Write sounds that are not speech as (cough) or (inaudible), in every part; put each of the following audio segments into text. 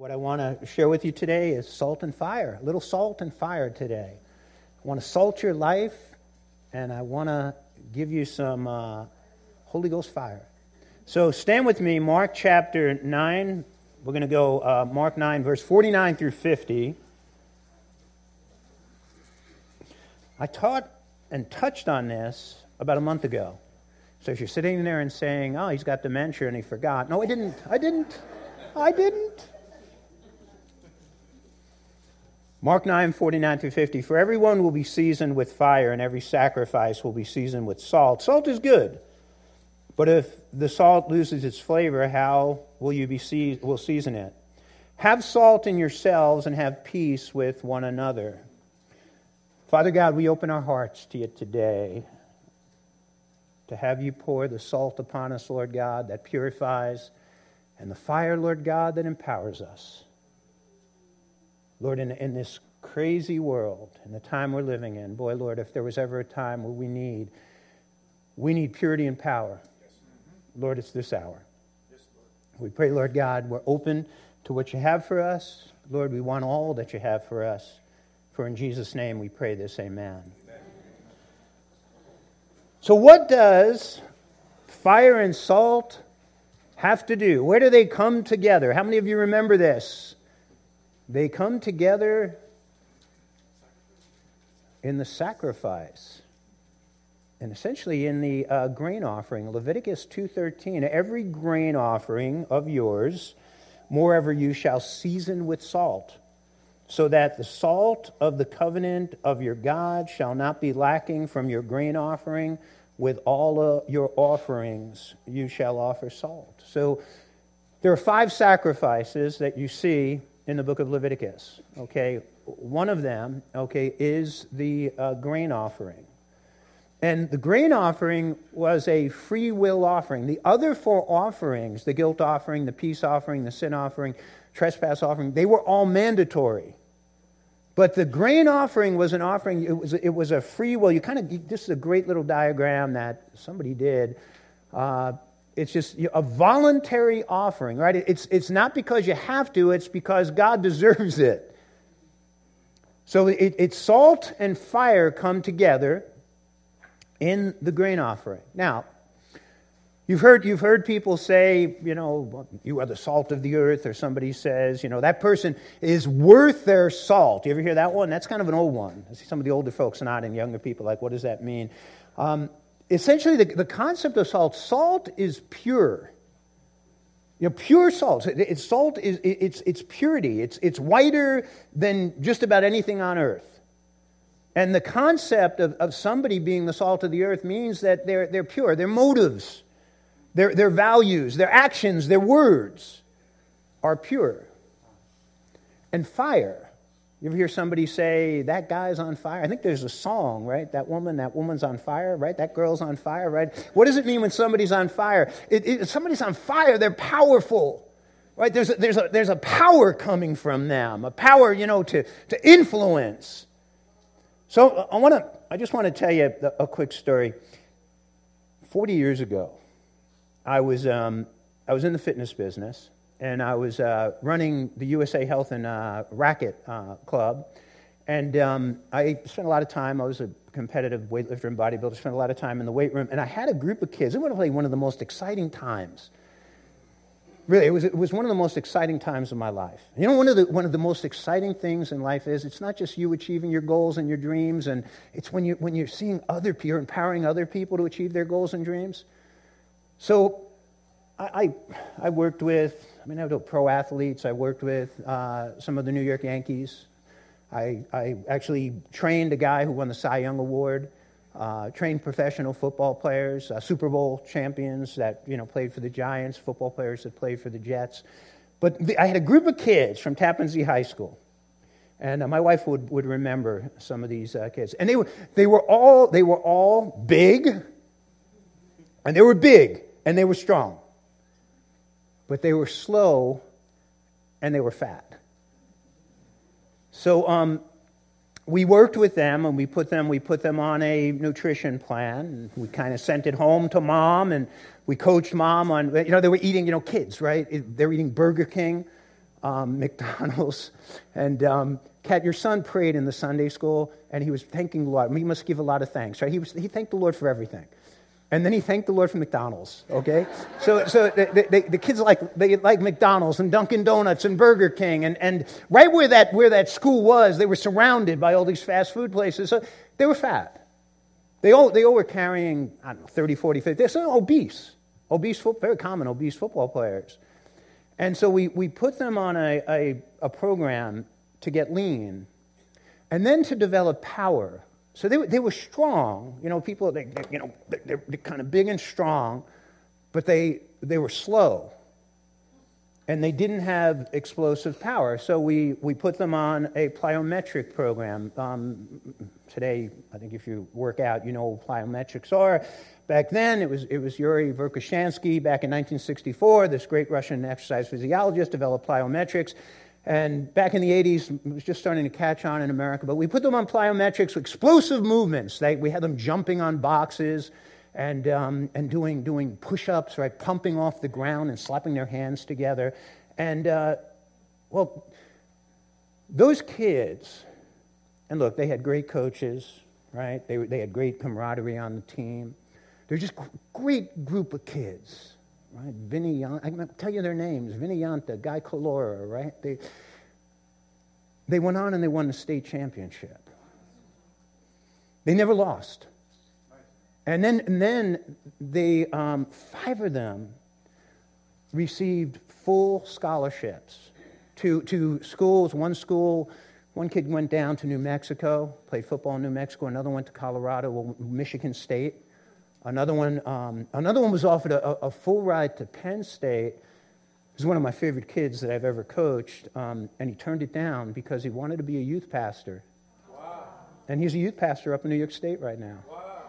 What I want to share with you today is salt and fire, a little salt and fire today. I want to salt your life, and I want to give you some uh, Holy Ghost fire. So stand with me, Mark chapter 9. We're going to go uh, Mark 9, verse 49 through 50. I taught and touched on this about a month ago. So if you're sitting there and saying, oh, he's got dementia and he forgot. No, I didn't. I didn't. I didn't. Mark 9, 49 through 50. For everyone will be seasoned with fire, and every sacrifice will be seasoned with salt. Salt is good. But if the salt loses its flavor, how will you be see- will season it? Have salt in yourselves and have peace with one another. Father God, we open our hearts to you today to have you pour the salt upon us, Lord God, that purifies, and the fire, Lord God, that empowers us. Lord, in, in this crazy world, in the time we're living in, boy, Lord, if there was ever a time where we need, we need purity and power, Lord, it's this hour. We pray, Lord God, we're open to what you have for us. Lord, we want all that you have for us. For in Jesus' name we pray this, amen. amen. So, what does fire and salt have to do? Where do they come together? How many of you remember this? They come together in the sacrifice and essentially in the uh, grain offering. Leviticus 2.13 every grain offering of yours moreover you shall season with salt so that the salt of the covenant of your god shall not be lacking from your grain offering. With all of your offerings you shall offer salt. So there are five sacrifices that you see in the book of Leviticus. Okay, one of them, okay, is the uh, grain offering. And the grain offering was a free will offering. The other four offerings, the guilt offering, the peace offering, the sin offering, trespass offering, they were all mandatory. But the grain offering was an offering, it was, it was a free will. You kind of, this is a great little diagram that somebody did. Uh, it's just a voluntary offering, right? It's, it's not because you have to, it's because God deserves it. So it, it's salt and fire come together in the grain offering. Now, you've heard, you've heard people say, you know, you are the salt of the earth, or somebody says, you know, that person is worth their salt. You ever hear that one? That's kind of an old one. I see some of the older folks nodding, younger people like, what does that mean? Um, essentially the, the concept of salt salt is pure you know, pure salt. It's salt is it's it's purity. It's it's whiter than just about anything on earth. And the concept of, of somebody being the salt of the earth means that they're they're pure. Their motives, their their values, their actions, their words are pure. And fire you ever hear somebody say, that guy's on fire? I think there's a song, right? That woman, that woman's on fire, right? That girl's on fire, right? What does it mean when somebody's on fire? It, it, somebody's on fire, they're powerful, right? There's a, there's, a, there's a power coming from them, a power, you know, to, to influence. So I, want to, I just want to tell you a, a quick story. 40 years ago, I was, um, I was in the fitness business and I was uh, running the USA Health and uh, Racket uh, Club. And um, I spent a lot of time, I was a competitive weightlifter and bodybuilder, spent a lot of time in the weight room. And I had a group of kids. It was like one of the most exciting times. Really, it was, it was one of the most exciting times of my life. You know, one of, the, one of the most exciting things in life is it's not just you achieving your goals and your dreams, and it's when, you, when you're seeing other people, you're empowering other people to achieve their goals and dreams. So I, I, I worked with mean, I have pro athletes. I worked with uh, some of the New York Yankees. I, I, actually trained a guy who won the Cy Young Award. Uh, trained professional football players, uh, Super Bowl champions that you know played for the Giants, football players that played for the Jets. But the, I had a group of kids from Tappan Zee High School, and uh, my wife would, would remember some of these uh, kids. And they were they were all they were all big, and they were big, and they were strong but they were slow and they were fat. So um, we worked with them and we put them we put them on a nutrition plan. We kind of sent it home to mom and we coached mom on you know they were eating you know kids right they were eating Burger King. um, (laughs) McDonald's. And um, Kat, your son prayed in the Sunday school, and he was thanking the Lord. He must give a lot of thanks, right? He, was, he thanked the Lord for everything. And then he thanked the Lord for McDonald's, okay? so so the, the, the, kids like, they like McDonald's and Dunkin' Donuts and Burger King. And, and right where that, where that school was, they were surrounded by all these fast food places. So they were fat. They all, they all were carrying, I don't know, 30, 40, 50. They're obese. Obese, very common obese football players. And so we, we put them on a, a, a program to get lean and then to develop power so they, they were strong. You know, people, they, they you know, they're, they're kind of big and strong, but they, they were slow. And they didn't have explosive power. So we, we put them on a plyometric program. Um, today, I think if you work out, you know what plyometrics are. Back then, it was, it was Yuri Verkhoshansky. Back in 1964, this great Russian exercise physiologist developed plyometrics. And back in the 80s, it was just starting to catch on in America. But we put them on plyometrics, explosive movements. They, we had them jumping on boxes and, um, and doing, doing push ups, right? Pumping off the ground and slapping their hands together. And, uh, well, those kids, and look, they had great coaches, right? They, they had great camaraderie on the team. They're just a great group of kids right? Vinny, I can tell you their names, Vinny Yanta, Guy Colora, right? They, they went on and they won the state championship. They never lost. And then, and then they, um, five of them received full scholarships to, to schools. One school, one kid went down to New Mexico, played football in New Mexico. Another went to Colorado, Michigan State. Another one, um, another one was offered a, a, full ride to Penn State. He's one of my favorite kids that I've ever coached, um, and he turned it down because he wanted to be a youth pastor. Wow. And he's a youth pastor up in New York State right now. Wow.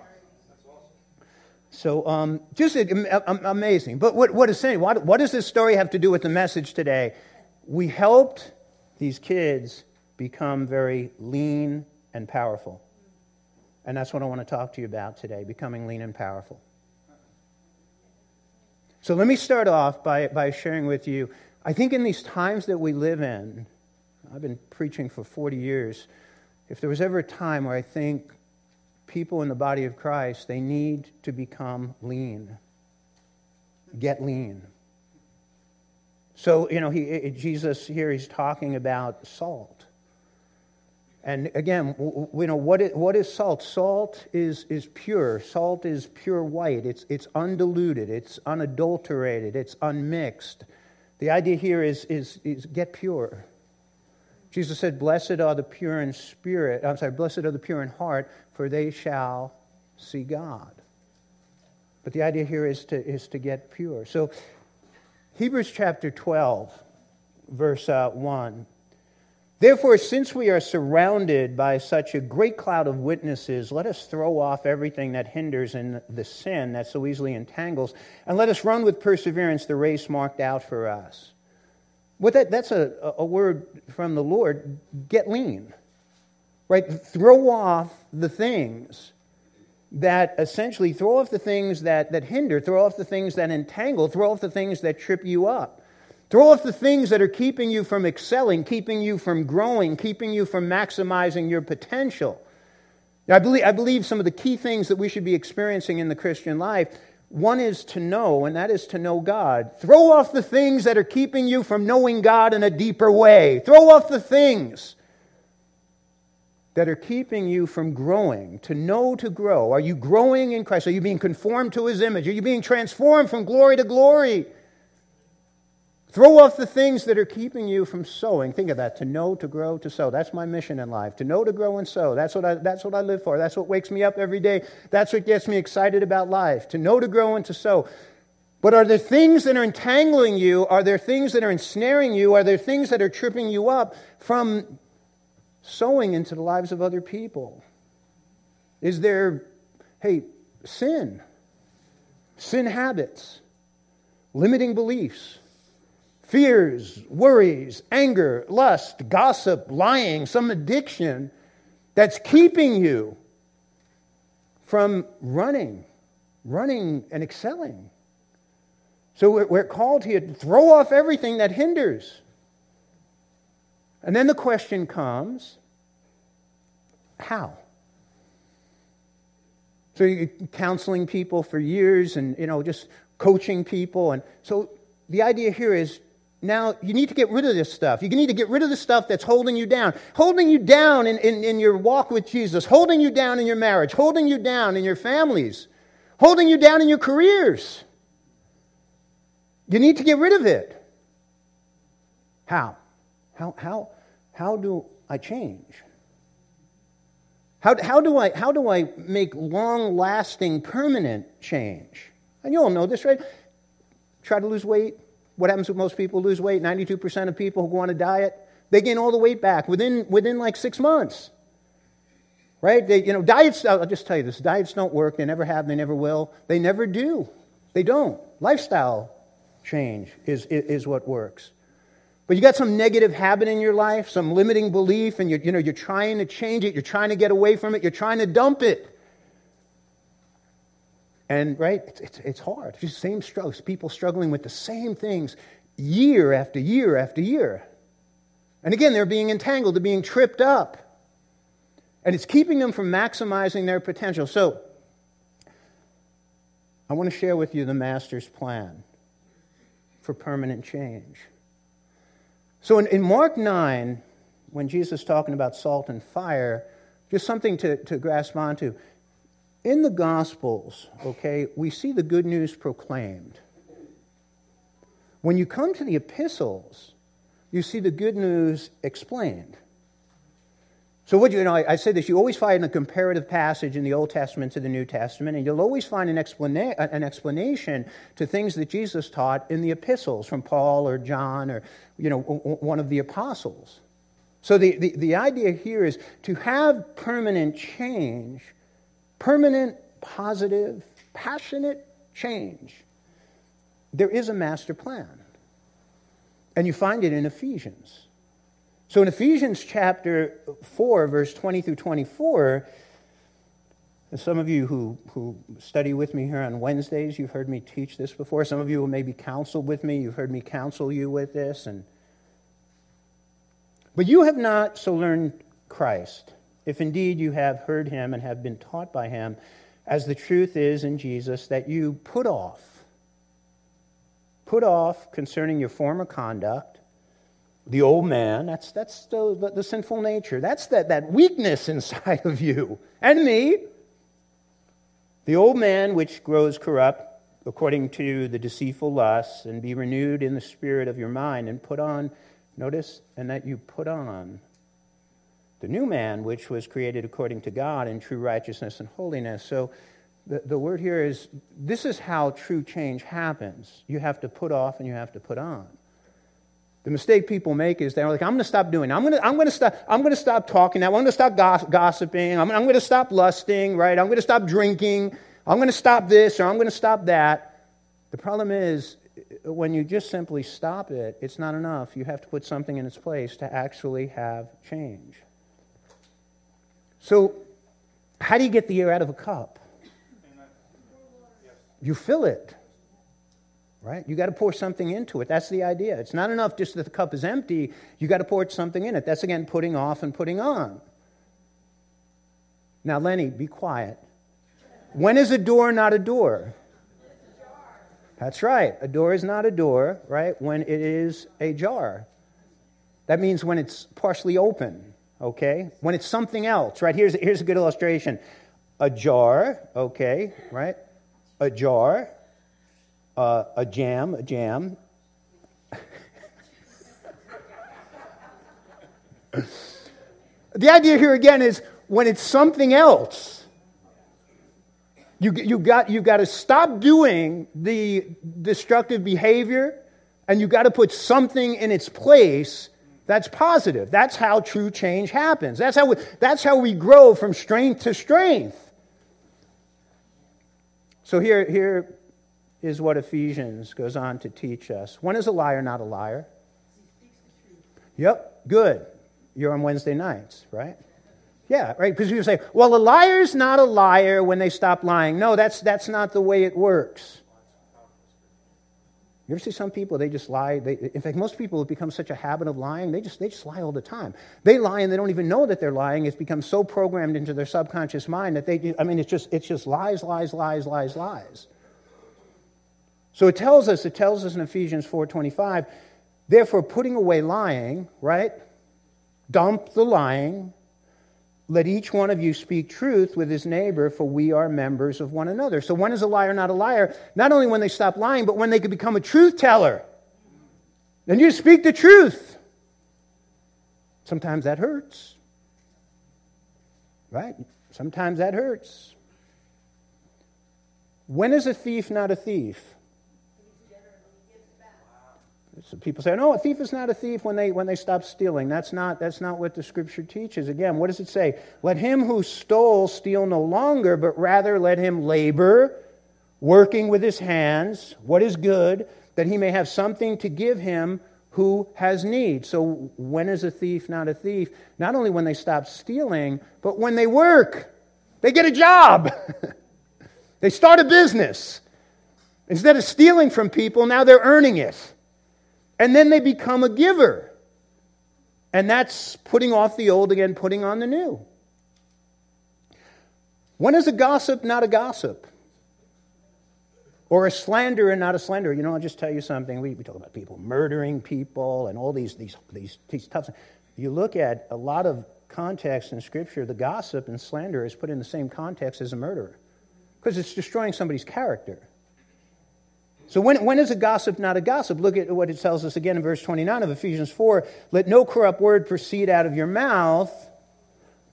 That's awesome. So um, just amazing. But what, what is saying? What, what does this story have to do with the message today? We helped these kids become very lean and powerful. And that's what I want to talk to you about today becoming lean and powerful. So let me start off by, by sharing with you. I think in these times that we live in, I've been preaching for 40 years. If there was ever a time where I think people in the body of Christ, they need to become lean, get lean. So, you know, he, Jesus here, he's talking about salt. And again, you know, what is, what is salt? Salt is, is pure. Salt is pure white. It's, it's undiluted. It's unadulterated. It's unmixed. The idea here is, is, is get pure. Jesus said, Blessed are the pure in spirit. I'm sorry, blessed are the pure in heart, for they shall see God. But the idea here is to, is to get pure. So, Hebrews chapter 12, verse uh, 1 Therefore, since we are surrounded by such a great cloud of witnesses, let us throw off everything that hinders and the sin that so easily entangles, and let us run with perseverance the race marked out for us. What that, that's a, a word from the Lord get lean, right? Throw off the things that essentially throw off the things that, that hinder, throw off the things that entangle, throw off the things that trip you up. Throw off the things that are keeping you from excelling, keeping you from growing, keeping you from maximizing your potential. I believe, I believe some of the key things that we should be experiencing in the Christian life one is to know, and that is to know God. Throw off the things that are keeping you from knowing God in a deeper way. Throw off the things that are keeping you from growing, to know to grow. Are you growing in Christ? Are you being conformed to his image? Are you being transformed from glory to glory? Throw off the things that are keeping you from sowing. Think of that to know, to grow, to sow. That's my mission in life. To know, to grow, and sow. That's what I, that's what I live for. That's what wakes me up every day. That's what gets me excited about life. To know, to grow, and to sow. But are there things that are entangling you? Are there things that are ensnaring you? Are there things that are tripping you up from sowing into the lives of other people? Is there, hey, sin, sin habits, limiting beliefs? Fears, worries, anger, lust, gossip, lying, some addiction that's keeping you from running, running and excelling. So we're called here to throw off everything that hinders. And then the question comes how? So you're counseling people for years and, you know, just coaching people. And so the idea here is now you need to get rid of this stuff. You need to get rid of the stuff that's holding you down, holding you down in, in, in, your walk with Jesus, holding you down in your marriage, holding you down in your families, holding you down in your careers. You need to get rid of it. How? How, how, how do I change? How, how, do I, how do I make long lasting, permanent change? And you all know this, right? Try to lose weight. What happens with most people lose weight? 92% of people who go on a diet, they gain all the weight back within, within like six months. Right? They, you know, diets, I'll just tell you this diets don't work. They never have, they never will. They never do. They don't. Lifestyle change is, is, is what works. But you got some negative habit in your life, some limiting belief, and you're, you know, you're trying to change it, you're trying to get away from it, you're trying to dump it. And, right, it's, it's, it's hard. It's the same struggles. People struggling with the same things year after year after year. And again, they're being entangled, they're being tripped up. And it's keeping them from maximizing their potential. So, I want to share with you the Master's plan for permanent change. So, in, in Mark 9, when Jesus is talking about salt and fire, just something to, to grasp onto in the Gospels, okay, we see the good news proclaimed. When you come to the epistles, you see the good news explained. So, what you know, I, I say this you always find a comparative passage in the Old Testament to the New Testament, and you'll always find an, explana- an explanation to things that Jesus taught in the epistles from Paul or John or you know, one of the apostles. So, the, the, the idea here is to have permanent change permanent, positive, passionate change, there is a master plan. And you find it in Ephesians. So in Ephesians chapter 4, verse 20 through 24, some of you who, who study with me here on Wednesdays, you've heard me teach this before. Some of you who maybe counseled with me, you've heard me counsel you with this. And, but you have not so learned Christ if indeed you have heard him and have been taught by him, as the truth is in Jesus, that you put off, put off concerning your former conduct, the old man, that's, that's the, the, sinful nature, that's that, that weakness (laughs) inside of you, and me, the old man which grows corrupt according to the deceitful lusts, and be renewed in the spirit of your mind, and put on, notice, and that you put on the new man, which was created according to God in true righteousness and holiness. So the, the word here is this is how true change happens. You have to put off and you have to put on. The mistake people make is they're like, I'm going to stop doing. I'm going to, I'm going to stop. I'm going to stop talking. Now. I'm going to stop gossiping. I'm, I'm going to stop lusting. Right? I'm going to stop drinking. I'm going to stop this or I'm going to stop that. The problem is uh, when you just simply stop it, it's not enough. You have to put something in its place to actually have change. So, how do you get the air out of a cup? You fill it. Right? You got to pour something into it. That's the idea. It's not enough just that the cup is empty. You got to pour something in it. That's again putting off and putting on. Now, Lenny, be quiet. When is a door not a door? That's right. A door is not a door, right? When it is a jar. That means when it's partially open okay? When it's something else, right? Here's, here's a good illustration a jar, okay, right? A jar, uh, a jam, a jam. the idea here again is when it's something else. You, you got, you got to stop doing the destructive behavior and you've got to put something in its place that's positive. That's how true change happens. That's how we, that's how we grow from strength to strength. So here, here is what Ephesians goes on to teach us. When is a liar not a liar? Yep, good. You're on Wednesday nights, right? Yeah, right? Because you say, well, a liar's not a liar when they stop lying. No, that's, that's not the way it works. You ever see some people, they just lie. They, in fact, most people have become such a habit of lying, they just, they just lie all the time. They lie and they don't even know that they're lying. It's become so programmed into their subconscious mind that they, I mean, it's just, it's just lies, lies, lies, lies, lies. So it tells us, it tells us in Ephesians 4.25, therefore putting away lying, right? Dump the lying. Let each one of you speak truth with his neighbor, for we are members of one another. So, when is a liar not a liar? Not only when they stop lying, but when they can become a truth teller. Then you speak the truth. Sometimes that hurts. Right? Sometimes that hurts. When is a thief not a thief? So people say, no, a thief is not a thief when they, when they stop stealing. That's not, that's not what the scripture teaches. Again, what does it say? Let him who stole steal no longer, but rather let him labor, working with his hands, what is good, that he may have something to give him who has need. So when is a thief not a thief? Not only when they stop stealing, but when they work. They get a job. (laughs) they start a business. Instead of stealing from people, now they're earning it. And then they become a giver. And that's putting off the old again, putting on the new. When is a gossip not a gossip? Or a slanderer not a slanderer? You know, I'll just tell you something. We, we talk about people murdering people and all these, these, these, these tough You look at a lot of context in Scripture, the gossip and slander is put in the same context as a murderer because it's destroying somebody's character. So, when, when is a gossip not a gossip? Look at what it tells us again in verse 29 of Ephesians 4 Let no corrupt word proceed out of your mouth,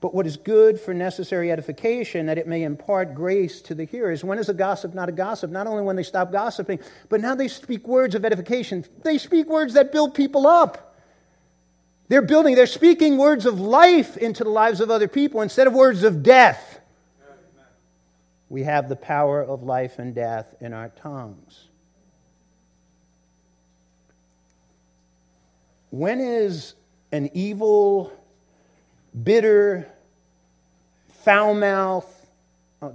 but what is good for necessary edification, that it may impart grace to the hearers. When is a gossip not a gossip? Not only when they stop gossiping, but now they speak words of edification. They speak words that build people up. They're building, they're speaking words of life into the lives of other people instead of words of death. We have the power of life and death in our tongues. When is an evil, bitter, foul mouth, oh,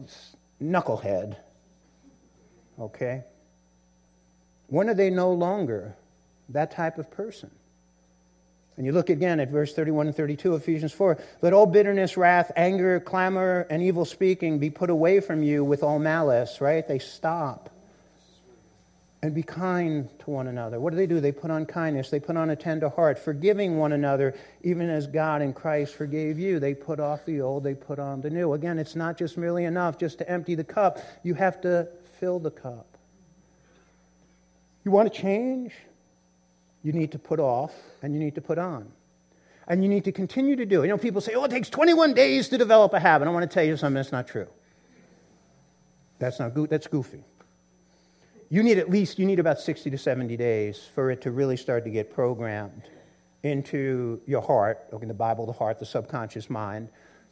knucklehead, okay? When are they no longer that type of person? And you look again at verse 31 and 32 Ephesians 4. Let all bitterness, wrath, anger, clamor, and evil speaking be put away from you with all malice, right? They stop and be kind to one another. What do they do? They put on kindness, they put on a tender heart, forgiving one another, even as God and Christ forgave you. They put off the old, they put on the new. Again, it's not just merely enough just to empty the cup, you have to fill the cup. You want to change? You need to put off and you need to put on. And you need to continue to do it. You know, people say, oh, it takes 21 days to develop a habit. I want to tell you something that's not true. That's not good. That's goofy you need at least you need about 60 to 70 days for it to really start to get programmed into your heart in the bible the heart the subconscious mind.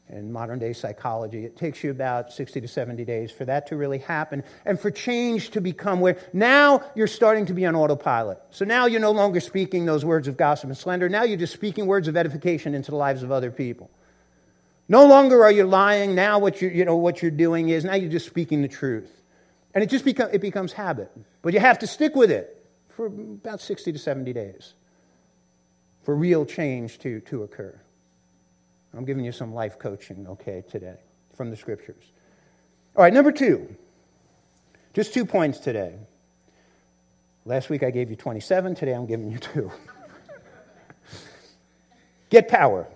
And modern day psychology it takes you about 60 to 70 days for that to really happen and for change to become where now you're starting to be on autopilot. So now you're no longer speaking those words of gossip and slander. Now you're just speaking words of edification into the lives of other people. No longer are you lying. Now what you you know what you're doing is now you're just speaking the truth and it just become, it becomes habit. But you have to stick with it for about 60 to 70 days for real change to, to occur. I'm giving you some life coaching, okay, today from the scriptures. All right, number two. Just two points today. Last week I gave you 27, today I'm giving you two. (laughs) Get power.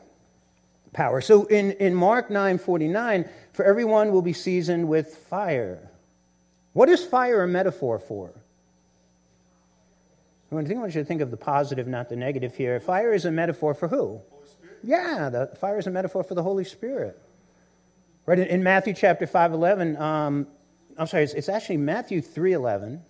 Power. So in, in Mark 9 49, for everyone will be seasoned with fire. What is fire a metaphor for? I think I want you to think of the positive, not the negative here. Fire is a metaphor for who? Yeah, the fire is a metaphor for the Holy Spirit. Right in, in Matthew chapter 5 11, um, I'm sorry, it's, it's, actually Matthew 3 11.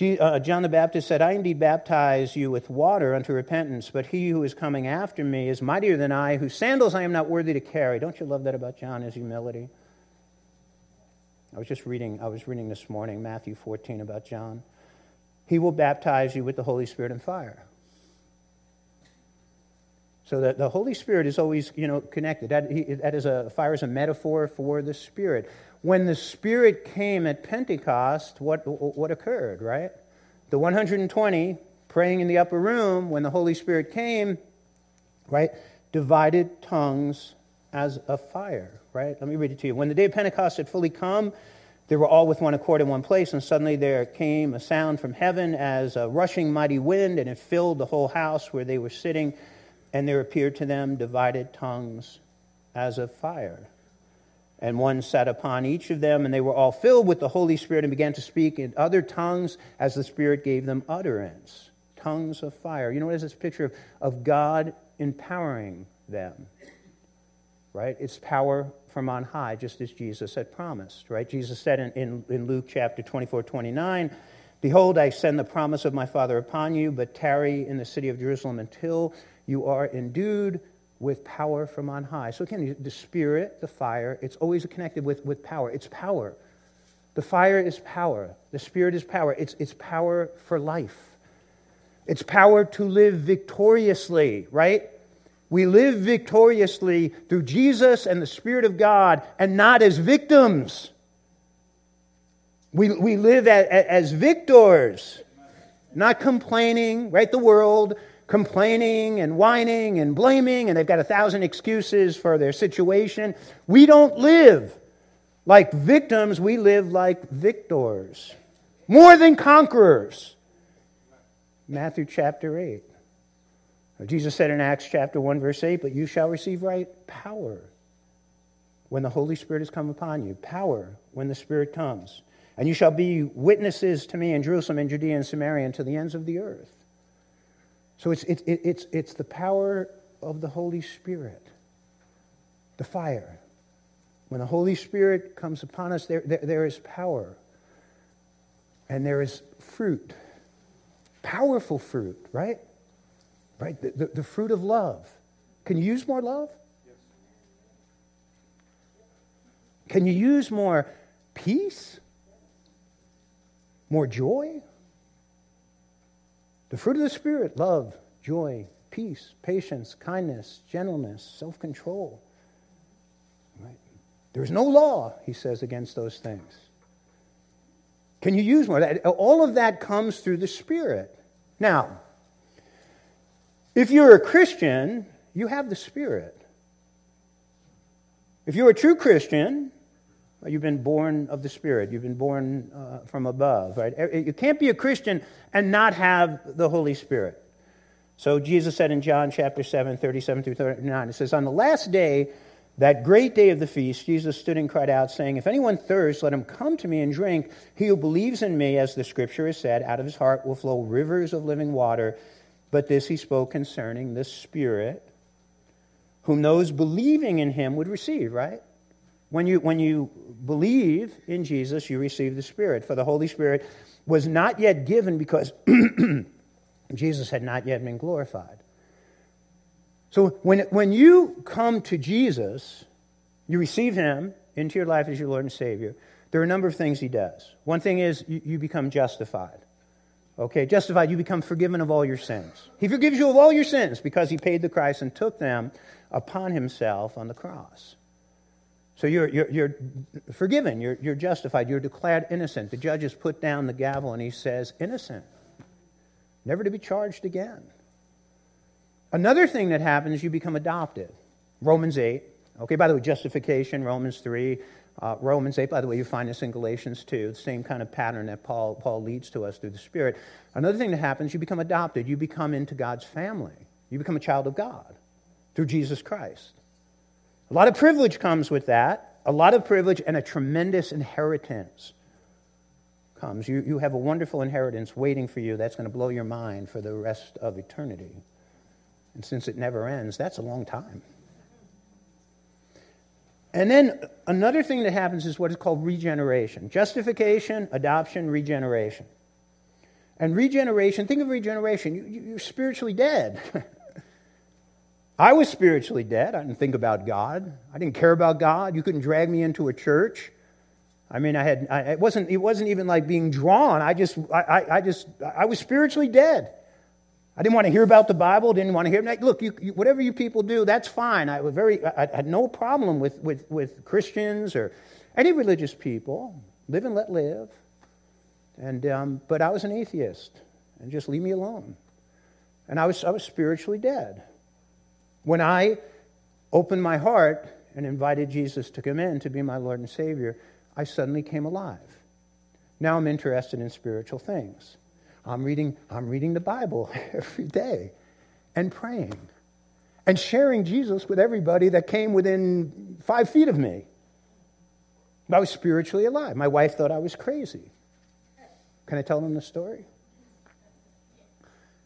Uh, John the Baptist said, I indeed baptize you with water unto repentance, but he who is coming after me is mightier than I, whose sandals I am not worthy to carry. Don't you love that about John, his humility? I was just reading, I was reading this morning Matthew 14 about John. He will baptize you with the Holy Spirit and fire. So that the Holy Spirit is always, you know, connected. That, that is a fire is a metaphor for the Spirit. When the Spirit came at Pentecost, what what occurred? Right? the 120 praying in the upper room when the Holy Spirit came, right, divided tongues as a fire, right? Let me read it to you. When the day of Pentecost had fully come, they were all with one accord in one place, and suddenly there came a sound from heaven as a rushing mighty wind, and it filled the whole house where they were sitting, and there appeared to them divided tongues as of fire. And one sat upon each of them, and they were all filled with the Holy Spirit and began to speak in other tongues as the Spirit gave them utterance. Tongues of fire. You know what is this picture of, of God empowering them? Right? It's power from on high, just as Jesus had promised, right? Jesus said in, in, in, Luke chapter 24, 29, Behold, I send the promise of my Father upon you, but tarry in the city of Jerusalem until you are endued with power from on high. So again, the Spirit, the fire, it's always connected with, with power. It's power. The fire is power. The Spirit is power. It's, it's power for life. It's power to live victoriously, right? We live victoriously through Jesus and the Spirit of God and not as victims. We, we live as, as victors, not complaining, right? The world complaining and whining and blaming, and they've got a thousand excuses for their situation. We don't live like victims, we live like victors, more than conquerors. Matthew chapter 8. Jesus said in Acts chapter 1, verse 8, But you shall receive right power when the Holy Spirit has come upon you. Power when the Spirit comes. And you shall be witnesses to me in Jerusalem and Judea and Samaria and to the ends of the earth. So it's, it, it, it's, it's the power of the Holy Spirit, the fire. When the Holy Spirit comes upon us, there, there, there is power and there is fruit. Powerful fruit, right? Right? The, the, the fruit of love. Can you use more love? Can you use more peace? More joy? The fruit of the Spirit love, joy, peace, patience, kindness, gentleness, self control. Right? There's no law, he says, against those things. Can you use more? All of that comes through the Spirit. Now, if you're a Christian, you have the Spirit. If you're a true Christian, you've been born of the Spirit. You've been born uh, from above, right? You can't be a Christian and not have the Holy Spirit. So Jesus said in John chapter 7, 37 through 39, it says, On the last day, that great day of the feast, Jesus stood and cried out, saying, If anyone thirsts, let him come to me and drink. He who believes in me, as the scripture has said, out of his heart will flow rivers of living water. But this he spoke concerning the Spirit, whom those believing in him would receive, right? When you, when you believe in Jesus, you receive the Spirit. For the Holy Spirit was not yet given because (clears throat) Jesus had not yet been glorified. So when, when you come to Jesus, you receive him into your life as your Lord and Savior. There are a number of things he does. One thing is you, you become justified. Okay, justified, you become forgiven of all your sins. He forgives you of all your sins because he paid the price and took them upon himself on the cross. So you're, you're, you're forgiven, you're, you're justified, you're declared innocent. The judge has put down the gavel and he says, innocent, never to be charged again. Another thing that happens, you become adopted. Romans 8. Okay, by the way, justification, Romans 3. Uh, Romans 8, by the way, you find this in Galatians 2, the same kind of pattern that Paul, Paul leads to us through the Spirit. Another thing that happens, you become adopted. You become into God's family. You become a child of God through Jesus Christ. A lot of privilege comes with that, a lot of privilege and a tremendous inheritance comes. You, you have a wonderful inheritance waiting for you that's going to blow your mind for the rest of eternity. And since it never ends, that's a long time. And then another thing that happens is what is called regeneration justification, adoption, regeneration. And regeneration, think of regeneration. You, are spiritually dead. (laughs) I was spiritually dead. I didn't think about God. I didn't care about God. You couldn't drag me into a church. I mean, I had, I, it, wasn't, it wasn't even like being drawn. I just, I, I just, I was spiritually dead. I didn't want to hear about the Bible. Didn't want to hear. Look, you, you, whatever you people do, that's fine. I was very. I, I had no problem with, with, with Christians or any religious people. Live and let live. And, um, but I was an atheist, and just leave me alone. And I was, I was spiritually dead. When I opened my heart and invited Jesus to come in to be my Lord and Savior, I suddenly came alive. Now I'm interested in spiritual things. I'm reading, I'm reading the Bible (laughs) every day and praying and sharing Jesus with everybody that came within five feet of me. I was spiritually alive. My wife thought I was crazy. Can I tell them the story?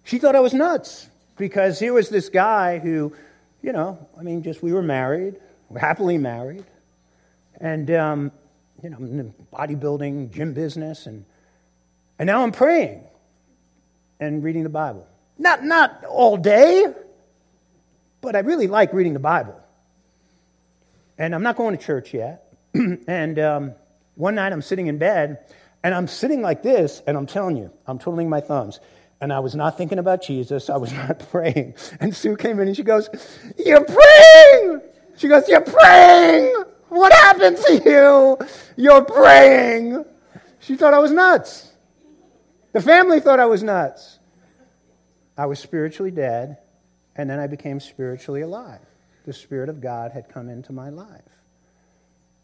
She thought I was nuts because here was this guy who, you know, I mean, just we were married, we're happily married, and, um, you know, in the bodybuilding, gym business, and, and now I'm praying and reading the Bible. Not, not all day, but I really like reading the Bible. And I'm not going to church yet. (clears throat) and um, one night I'm sitting in bed, and I'm sitting like this, and I'm telling you, I'm twiddling my thumbs. And I was not thinking about Jesus. I was (laughs) not praying. And Sue came in and she goes, You're praying! She goes, You're praying! What happened to you? You're praying! She thought I was nuts. The family thought I was nuts. I was spiritually dead, and then I became spiritually alive. The Spirit of God had come into my life.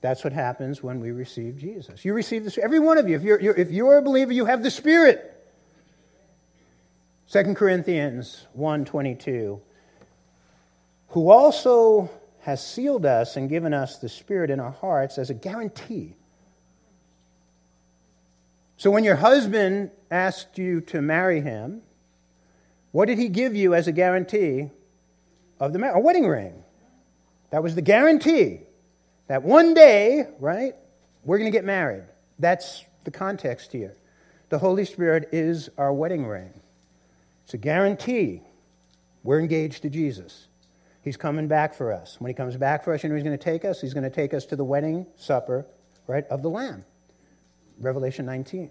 That's what happens when we receive Jesus. You receive this, every one of you. If you're, you're, if you're a believer, you have the Spirit. 2 Corinthians 1.22, who also has sealed us and given us the Spirit in our hearts as a guarantee. So when your husband asked you to marry him, what did he give you as a guarantee of the marriage? A wedding ring. That was the guarantee that one day, right, we're going to get married. That's the context here. The Holy Spirit is our wedding ring. It's a guarantee we're engaged to Jesus. He's coming back for us. When he comes back for us, you know he's going to take us? He's going to take us to the wedding supper, right, of the Lamb. Revelation 19.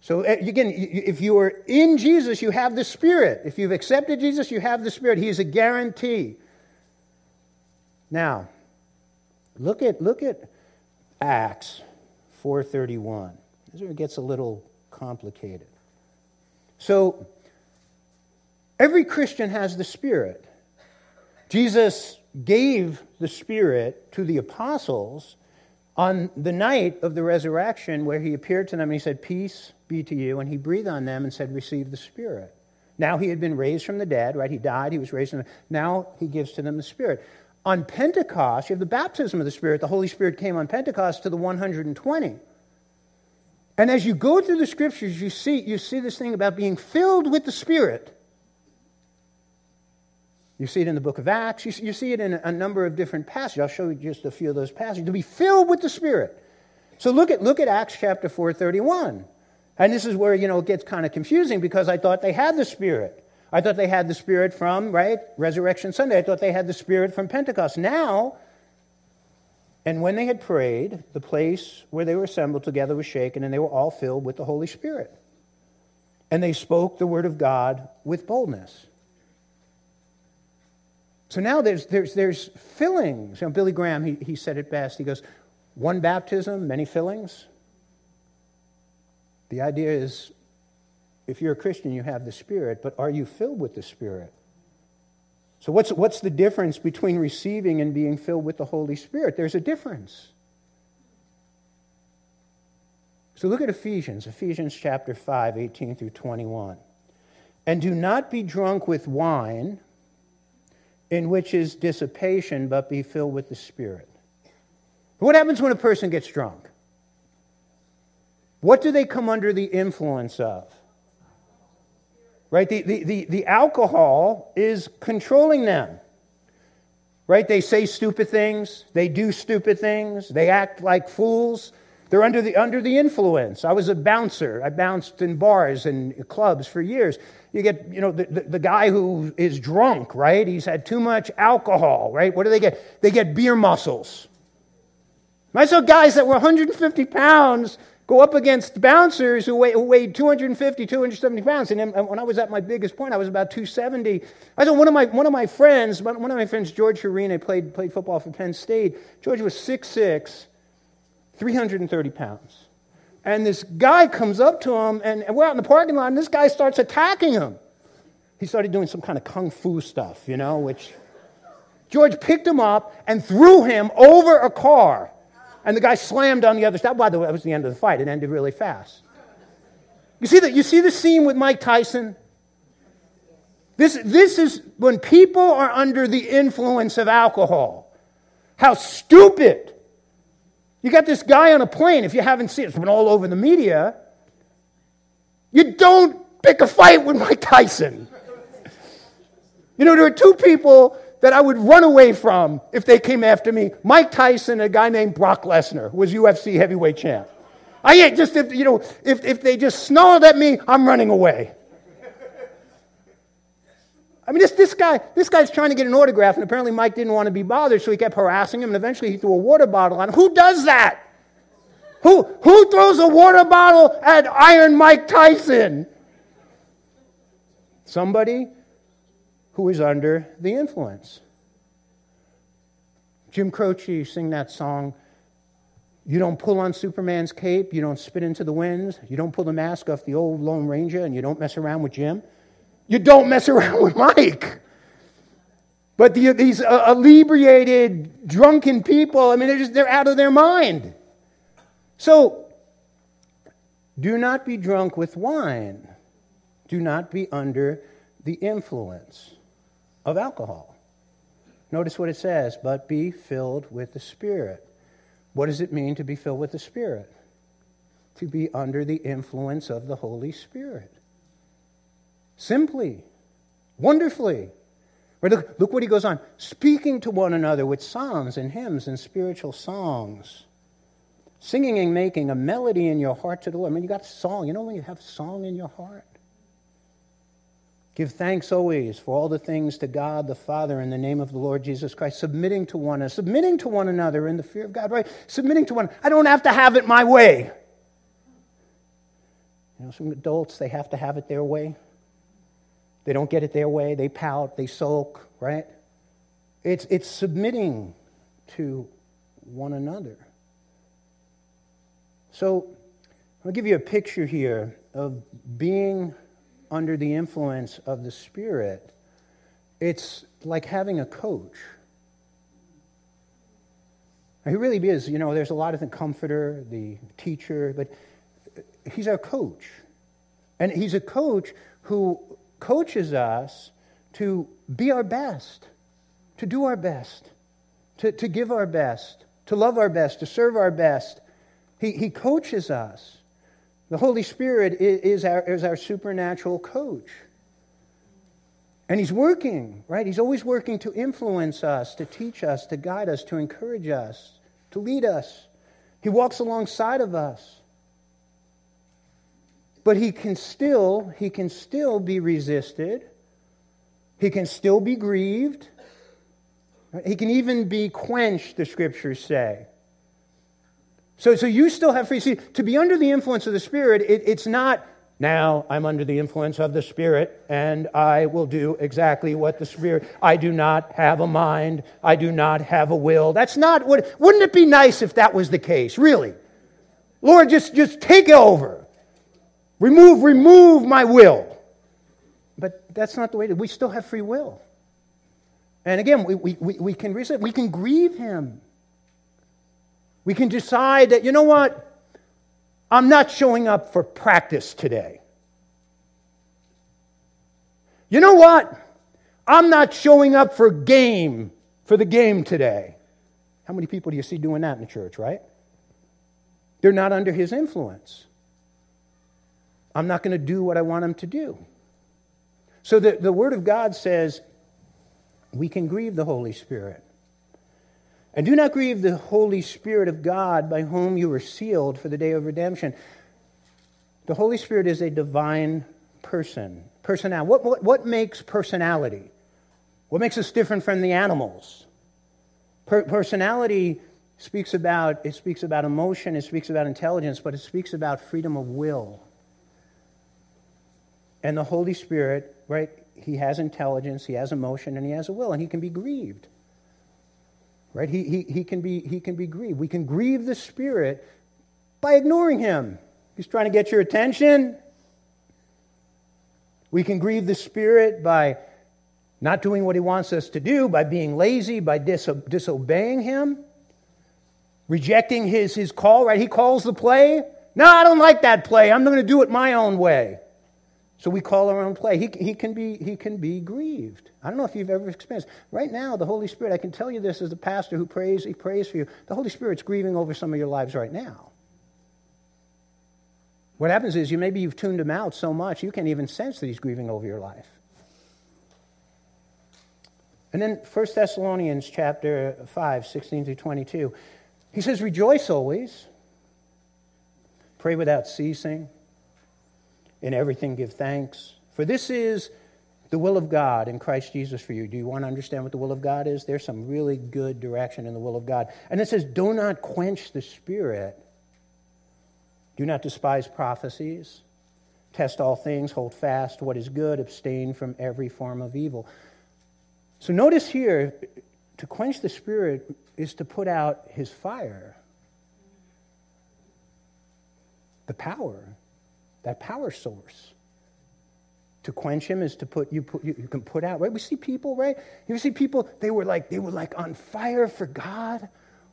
So, eh, again, if you are in Jesus, you have the Spirit. If you've accepted Jesus, you have the Spirit. He is a guarantee. Now, look at, look at Acts 4.31. This is where it gets a little complicated. So, every Christian has the Spirit. Jesus gave the Spirit to the apostles on the night of the resurrection where he appeared to them and he said, Peace be to you. And he breathed on them and said, Receive the Spirit. Now he had been raised from the dead, right? He died, he was raised from the Now he gives to them the Spirit. On Pentecost, you have the baptism of the Spirit. The Holy Spirit came on Pentecost to the 120. And as you go through the scriptures, you see, you see this thing about being filled with the Spirit. You see it in the book of Acts. You see, it in a number of different passages. I'll show you just a few of those passages. To be filled with the Spirit. So look at, look at Acts chapter 4.31. And this is where, you know, it gets kind of confusing because I thought they had the Spirit. I thought they had the Spirit from, right, Resurrection Sunday. I thought they had the Spirit from Pentecost. Now, and when they had prayed, the place where they were assembled together was shaken, and they were all filled with the Holy Spirit. And they spoke the word of God with boldness. So now there's, there's, there's fillings. You know, Billy Graham, he, he said it best. He goes, one baptism, many fillings. The idea is if you're a Christian, you have the Spirit, but are you filled with the Spirit? So, what's, what's the difference between receiving and being filled with the Holy Spirit? There's a difference. So, look at Ephesians, Ephesians chapter 5, 18 through 21. And do not be drunk with wine in which is dissipation, but be filled with the Spirit. What happens when a person gets drunk? What do they come under the influence of? Right? The, the, the, the alcohol is controlling them. Right? They say stupid things, they do stupid things, they act like fools. They're under the, under the influence. I was a bouncer. I bounced in bars and clubs for years. You get, you know, the, the, the, guy who is drunk, right? He's had too much alcohol, right? What do they get? They get beer muscles. I saw guys that were 150 pounds go up against bouncers who, weigh, who weighed 250, 270 pounds. And when I was at my biggest point, I was about 270. I saw one of my, one of my friends, one of my friends, George Harina, played, played football for Penn State. George was 6'6", 330 pounds. And this guy comes up to him, and, we're out in the parking lot, and this guy starts attacking him. He started doing some kind of kung fu stuff, you know, which George picked him up and threw him over a car. And the guy slammed on the other side. By the way, that was the end of the fight. It ended really fast. You see, that, you see the scene with Mike Tyson? This, this is when people are under the influence of alcohol. How stupid you got this guy on a plane, if you haven't seen it, it's been all over the media. You don't pick a fight with Mike Tyson. You know, there are two people that I would run away from if they came after me Mike Tyson and a guy named Brock Lesnar, who was UFC heavyweight champ. I ain't just, if, you know, if, if they just snarled at me, I'm running away. I mean, this, this guy, this guy's trying to get an autograph, and apparently Mike didn't want to be bothered, so he kept harassing him, and eventually he threw a water bottle on him. Who does that? Who, who throws a water bottle at Iron Mike Tyson? Somebody who is under the influence. Jim Croce sing that song. You don't pull on Superman's cape, you don't spit into the winds, you don't pull the mask off the old Lone Ranger, and you don't mess around with Jim. You don't mess around (laughs) with Mike. But the, these uh, inebriated, drunken people, I mean, they're just they're out of their mind. So, do not be drunk with wine. Do not be under the influence of alcohol. Notice what it says, but be filled with the Spirit. What does it mean to be filled with the Spirit? To be under the influence of the Holy Spirit simply, wonderfully. Right, look, look what he goes on speaking to one another with psalms and hymns and spiritual songs, singing and making a melody in your heart to the Lord. I mean, you got song. You know when you have song in your heart? Give thanks always for all the things to God the Father in the name of the Lord Jesus Christ, submitting to one another, submitting to one another in the fear of God, right? Submitting to one. I don't have to have it my way. You know, some adults, they have to have it their way. They don't get it their way. They pout. They sulk, right? It's, it's submitting to one another. So I'll give you a picture here of being under the influence of the Spirit. It's like having a coach. He really is. You know, there's a lot of the comforter, the teacher, but he's our coach. And he's a coach who coaches us to be our best, to do our best, to, to give our best, to love our best, to serve our best. He, he coaches us. The Holy Spirit is, our, is our supernatural coach. And He's working, right? He's always working to influence us, to teach us, to guide us, to encourage us, to lead us. He walks alongside of us but he can still he can still be resisted. He can still be grieved. He can even be quenched the scriptures say. So, so you still have free see to be under the influence of the spirit it, it's not now i'm under the influence of the spirit and i will do exactly what the spirit i do not have a mind i do not have a will. That's not what wouldn't it be nice if that was the case really? Lord just just take over Remove, remove my will. But that's not the way to, we still have free will. And again, we, we, we, can resist, we can grieve him. We can decide that, you know what? I'm not showing up for practice today. You know what? I'm not showing up for game, for the game today. How many people do you see doing that in the church, right? They're not under his influence. I'm not going to do what I want him to do. So the, the Word of God says we can grieve the Holy Spirit. And do not grieve the Holy Spirit of God by whom you were sealed for the day of redemption. The Holy Spirit is a divine person. Personality. What, what, what makes personality? What makes us different from the animals? Per- personality speaks about it speaks about emotion, it speaks about intelligence, but it speaks about freedom of will. And the Holy Spirit, right, he has intelligence, he has emotion, and he has a will, and he can be grieved. Right? He, he, he, can be, he can be grieved. We can grieve the Spirit by ignoring him. He's trying to get your attention. We can grieve the Spirit by not doing what He wants us to do, by being lazy, by diso- disobeying Him, rejecting his, his call, right? He calls the play. No, I don't like that play. I'm going to do it my own way. So we call our own play. He, he, can be, he can be grieved. I don't know if you've ever experienced. Right now, the Holy Spirit, I can tell you this as a pastor who prays, he prays for you. The Holy Spirit's grieving over some of your lives right now. What happens is you maybe you've tuned him out so much you can't even sense that he's grieving over your life. And then 1 Thessalonians chapter 5, 16 through 22. He says, Rejoice always, pray without ceasing, in everything give thanks. For this is the will of God in Christ Jesus for you. Do you want to understand what the will of God is? There's some really good direction in the will of God. And it says, Do not quench the spirit. Do not despise prophecies. Test all things, hold fast what is good, abstain from every form of evil. So notice here, to quench the spirit is to put out his fire. The power, that power source. To quench him is to put you put you, you can put out right. We see people right. You see people they were like they were like on fire for God.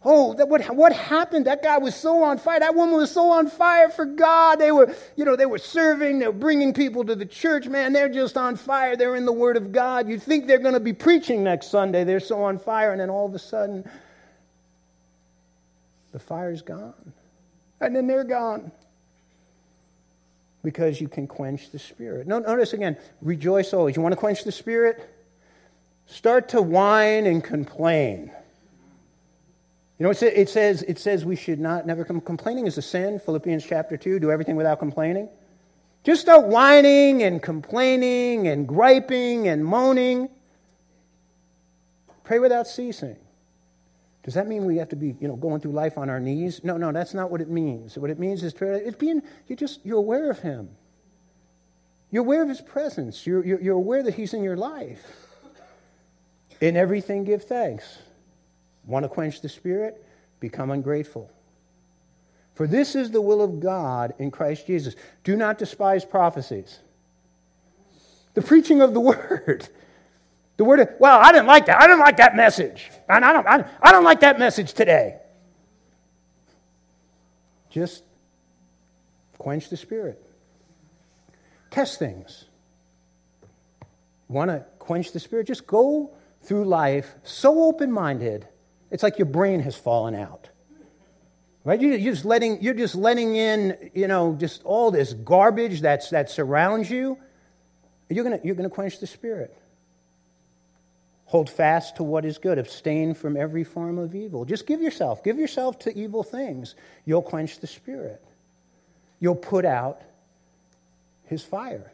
Oh, that, what, what happened? That guy was so on fire. That woman was so on fire for God. They were, you know, they were serving. They were bringing people to the church. Man, they're just on fire. They're in the Word of God. You think they're going to be preaching next Sunday. They're so on fire. And then all of a sudden, the fire's gone. And then they're gone. Because you can quench the Spirit. Notice again, rejoice always. You want to quench the Spirit? Start to whine and complain. You know, it says, it says we should not, never come. Complaining is a sin, Philippians chapter 2. Do everything without complaining. Just start whining and complaining and griping and moaning. Pray without ceasing. Does that mean we have to be, you know, going through life on our knees? No, no, that's not what it means. What it means is it's being, you just, you're aware of Him. You're aware of His presence. You're, you're, you're aware that He's in your life. In everything, give thanks. Want to quench the Spirit? Become ungrateful. For this is the will of God in Christ Jesus. Do not despise prophecies. The preaching of the (laughs) word. The word, well, I didn't like that. I didn't like that message. And I don't, I, I don't like that message today. Just quench the spirit. Test things. Want to quench the spirit? Just go through life so open minded it's like your brain has fallen out. Right? You're just letting, you're just letting in, you know, just all this garbage that's, that surrounds you. You're going you're going to quench the spirit. Hold fast to what is good. Abstain from every form of evil. Just give yourself. Give yourself to evil things. You'll quench the spirit. You'll put out his fire.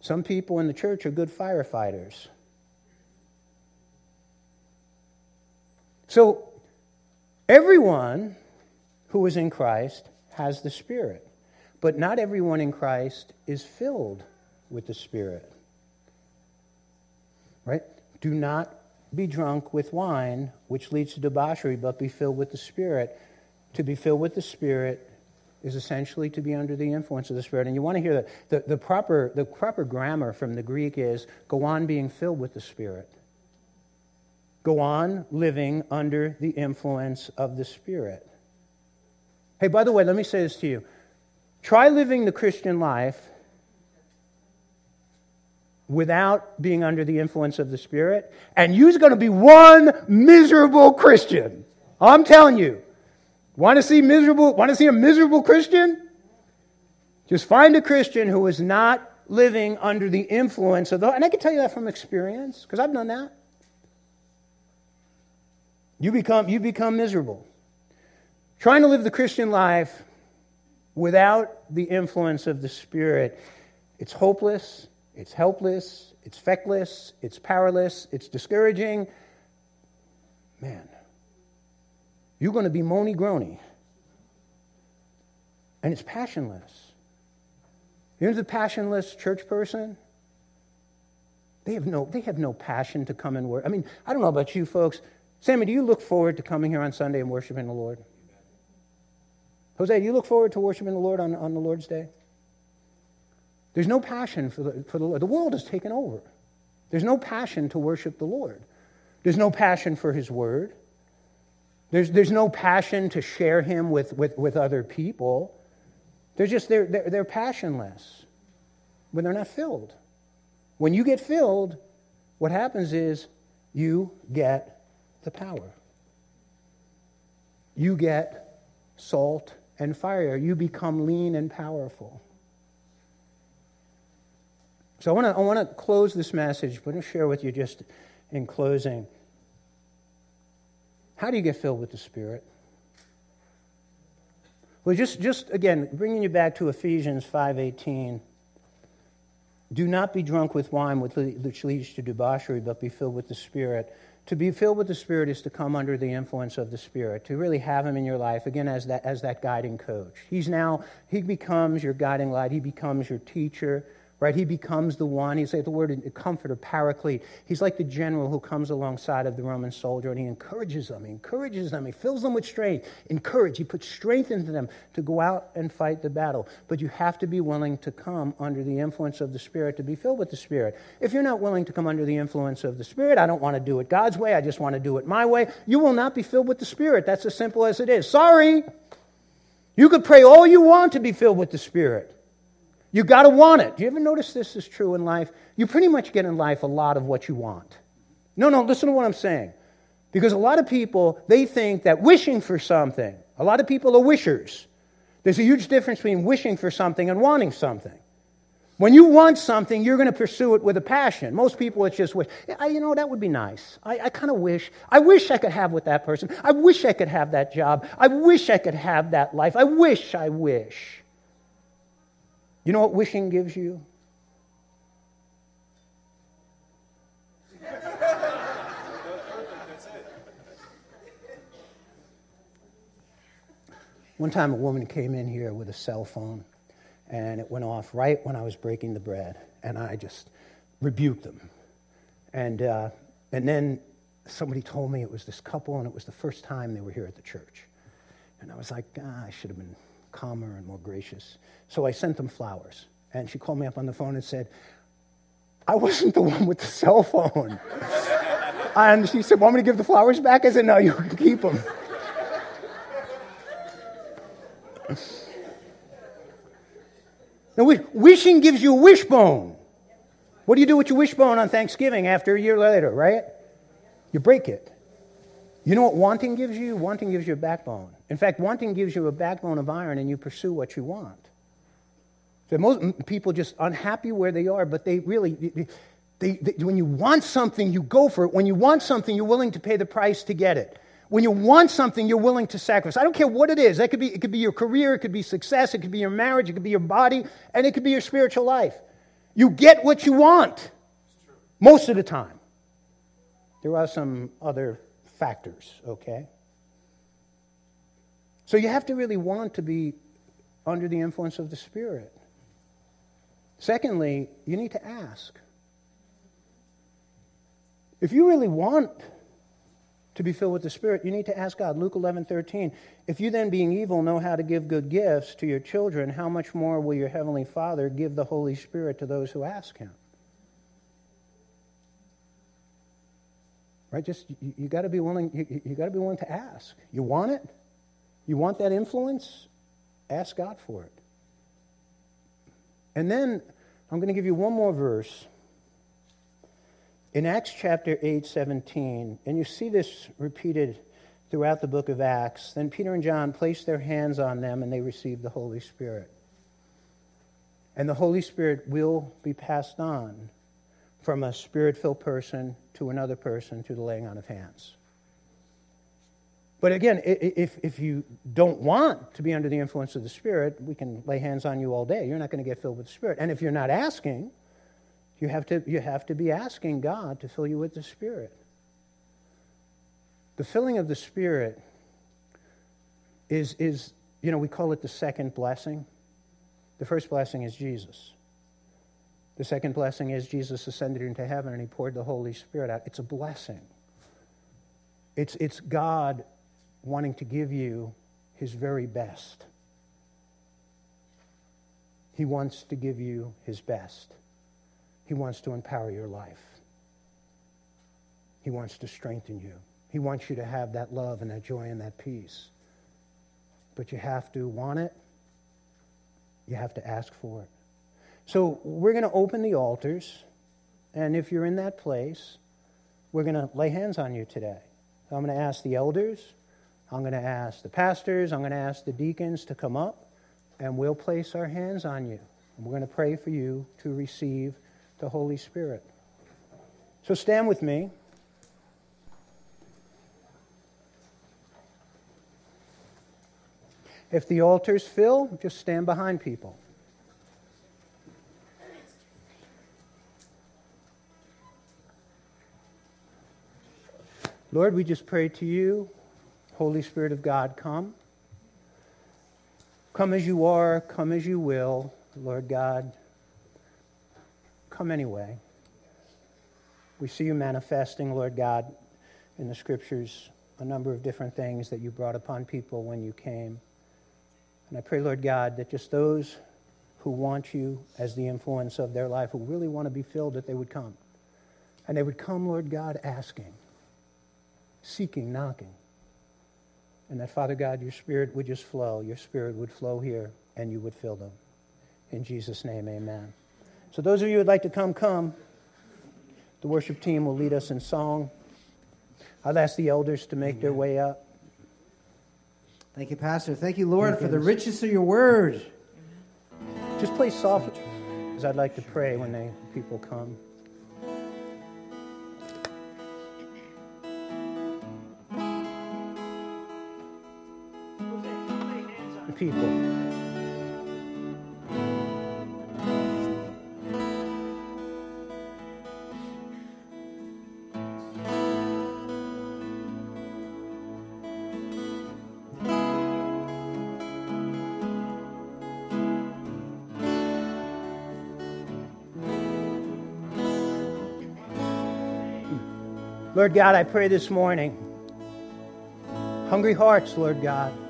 Some people in the church are good firefighters. So, everyone who is in Christ has the Spirit, but not everyone in Christ is filled with the Spirit. Right? Do not be drunk with wine, which leads to debauchery, but be filled with the Spirit. To be filled with the Spirit is essentially to be under the influence of the Spirit. And you want to hear that the, the, proper, the proper grammar from the Greek is go on being filled with the Spirit go on living under the influence of the Spirit. Hey, by the way, let me say this to you. Try living the Christian life without being under the influence of the Spirit, and you're going to be one miserable Christian. I'm telling you. Want to see miserable? Want to see a miserable Christian? Just find a Christian who is not living under the influence of the. And I can tell you that from experience because I've done that. You become, you become miserable. Trying to live the Christian life without the influence of the Spirit, it's hopeless, it's helpless, it's feckless, it's powerless, it's discouraging. Man, you're going to be moany groany. And it's passionless. You know the passionless church person? They have no, they have no passion to come and work. I mean, I don't know about you folks. Sammy, do you look forward to coming here on Sunday and worshiping the Lord? Jose, do you look forward to worshiping the Lord on, on the Lord's Day? There's no passion for the, for the Lord. The world has taken over. There's no passion to worship the Lord. There's no passion for His Word. There's, there's no passion to share Him with, with, with other people. They're just, they're, they're, they're passionless when they're not filled. When you get filled, what happens is you get the power. You get salt and fire. You become lean and powerful. So I want to I want to close this message, but I'm share with you just in closing. How do you get filled with the Spirit? Well, just, just again, bringing you back to Ephesians 5.18. Do not be drunk with wine, which leads to debauchery, but be filled with the Spirit. To be filled with the Spirit is to come under the influence of the Spirit, to really have Him in your life, again, as that, as that guiding coach. He's now, He becomes your guiding light, He becomes your teacher, right? He becomes the one. He's like the word comforter, paraclete. He's like the general who comes alongside of the Roman soldier and he encourages them. He encourages them. He fills them with strength. Encourage. He puts strength into them to go out and fight the battle. But you have to be willing to come under the influence of the Spirit to be filled with the Spirit. If you're not willing to come under the influence of the Spirit, I don't want to do it God's way. I just want to do it my way. You will not be filled with the Spirit. That's as simple as it is. Sorry. You could pray all you want to be filled with the Spirit. You got to want it. Do you ever notice this is true in life? You pretty much get in life a lot of what you want. No, no, listen to what I'm saying. Because a lot of people, they think that wishing for something, a lot of people are wishers. There's a huge difference between wishing for something and wanting something. When you want something, you're going to pursue it with a passion. Most people, it's just wish. you know, that would be nice. I, I kind of wish. I wish I could have with that person. I wish I could have that job. I wish I could have that life. I wish, I wish. You know what wishing gives you? One time a woman came in here with a cell phone and it went off right when I was breaking the bread. And I just rebuked them. And, uh, and then somebody told me it was this couple and it was the first time they were here at the church. And I was like, ah, I should have been calmer and more gracious. So I sent them flowers. And she called me up on the phone and said, I wasn't the one with the cell phone. (laughs) and she said, Want me to give the flowers back? I said, No, you can keep them. now, wishing gives you a wishbone. What do you do with your wishbone on Thanksgiving after a year later, right? You break it. You know what wanting gives you? Wanting gives you a backbone. In fact, wanting gives you a backbone of iron and you pursue what you want. So most people just unhappy where they are, but they really, they, they, when you want something, you go for it. When you want something, you're willing to pay the price to get it. When you want something, you're willing to sacrifice. I don't care what it is. That could be, it could be your career, it could be success, it could be your marriage, it could be your body, and it could be your spiritual life. You get what you want most of the time. There are some other factors, okay? So you have to really want to be under the influence of the Spirit. Secondly, you need to ask. If you really want to be filled with the Spirit, you need to ask God. Luke 11, 13. If you then, being evil, know how to give good gifts to your children, how much more will your Heavenly Father give the Holy Spirit to those who ask Him? Right? Just you, you got to be willing. You, you got to be willing to ask. You want it? You want that influence? Ask God for it. And then I'm going to give you one more verse. In Acts chapter 8, 17, and you see this repeated throughout the book of Acts, then Peter and John placed their hands on them and they received the Holy Spirit. And the Holy Spirit will be passed on from a spirit filled person to another person through the laying on of hands. But again, if, if you don't want to be under the influence of the Spirit, we can lay hands on you all day. You're not going to get filled with the Spirit. And if you're not asking, you have to, you have to be asking God to fill you with the Spirit. The filling of the Spirit is, is, you know, we call it the second blessing. The first blessing is Jesus. The second blessing is Jesus ascended into heaven and he poured the Holy Spirit out. It's a blessing. It's, it's God wanting to give you his very best. He wants to give you His best. He wants to empower your life. He wants to strengthen you. He wants you to have that love and that joy and that peace. But you have to want it, you have to ask for it. So we're going to open the altars, and if you're in that place, we're going to lay hands on you today. I'm going to ask the elders, I'm going to ask the pastors, I'm going to ask the deacons to come up, and we'll place our hands on you. And we're going to pray for you to receive the Holy Spirit. So stand with me. If the altars fill, just stand behind people. Lord, we just pray to you, Holy Spirit of God, come. Come as you are, come as you will, Lord God. Come anyway. We see you manifesting, Lord God, in the scriptures a number of different things that you brought upon people when you came. And I pray, Lord God, that just those who want you as the influence of their life, who really want to be filled, that they would come. And they would come, Lord God, asking, seeking, knocking. And that, Father God, your spirit would just flow. Your spirit would flow here, and you would fill them. In Jesus' name, amen. So, those of you who would like to come, come. The worship team will lead us in song. I'll ask the elders to make their way up. Thank you, Pastor. Thank you, Lord, for the riches of your word. Just play softly, because I'd like to pray when they, people come. People. Lord God, I pray this morning. Hungry hearts, Lord God.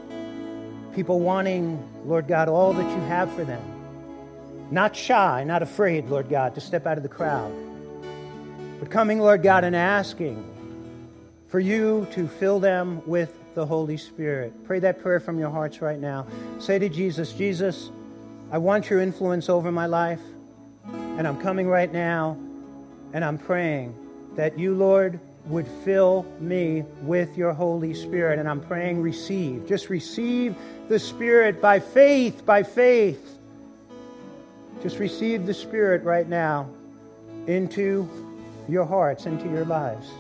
People wanting, Lord God, all that you have for them. Not shy, not afraid, Lord God, to step out of the crowd. But coming, Lord God, and asking for you to fill them with the Holy Spirit. Pray that prayer from your hearts right now. Say to Jesus, Jesus, I want your influence over my life, and I'm coming right now, and I'm praying that you, Lord, would fill me with your Holy Spirit. And I'm praying, receive. Just receive the Spirit by faith, by faith. Just receive the Spirit right now into your hearts, into your lives.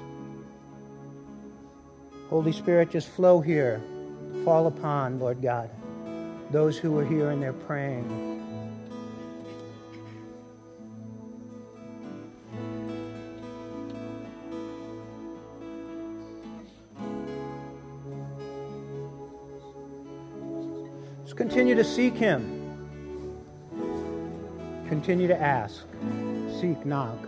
Holy Spirit, just flow here. Fall upon, Lord God, those who are here and they're praying. Continue to seek Him. Continue to ask, seek, knock.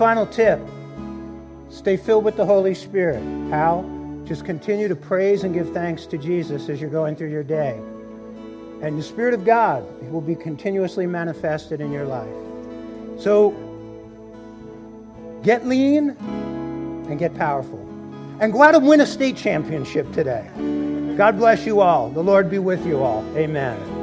Final tip stay filled with the Holy Spirit. How? Just continue to praise and give thanks to Jesus as you're going through your day. And the Spirit of God will be continuously manifested in your life. So get lean and get powerful. And go out and win a state championship today. God bless you all. The Lord be with you all. Amen.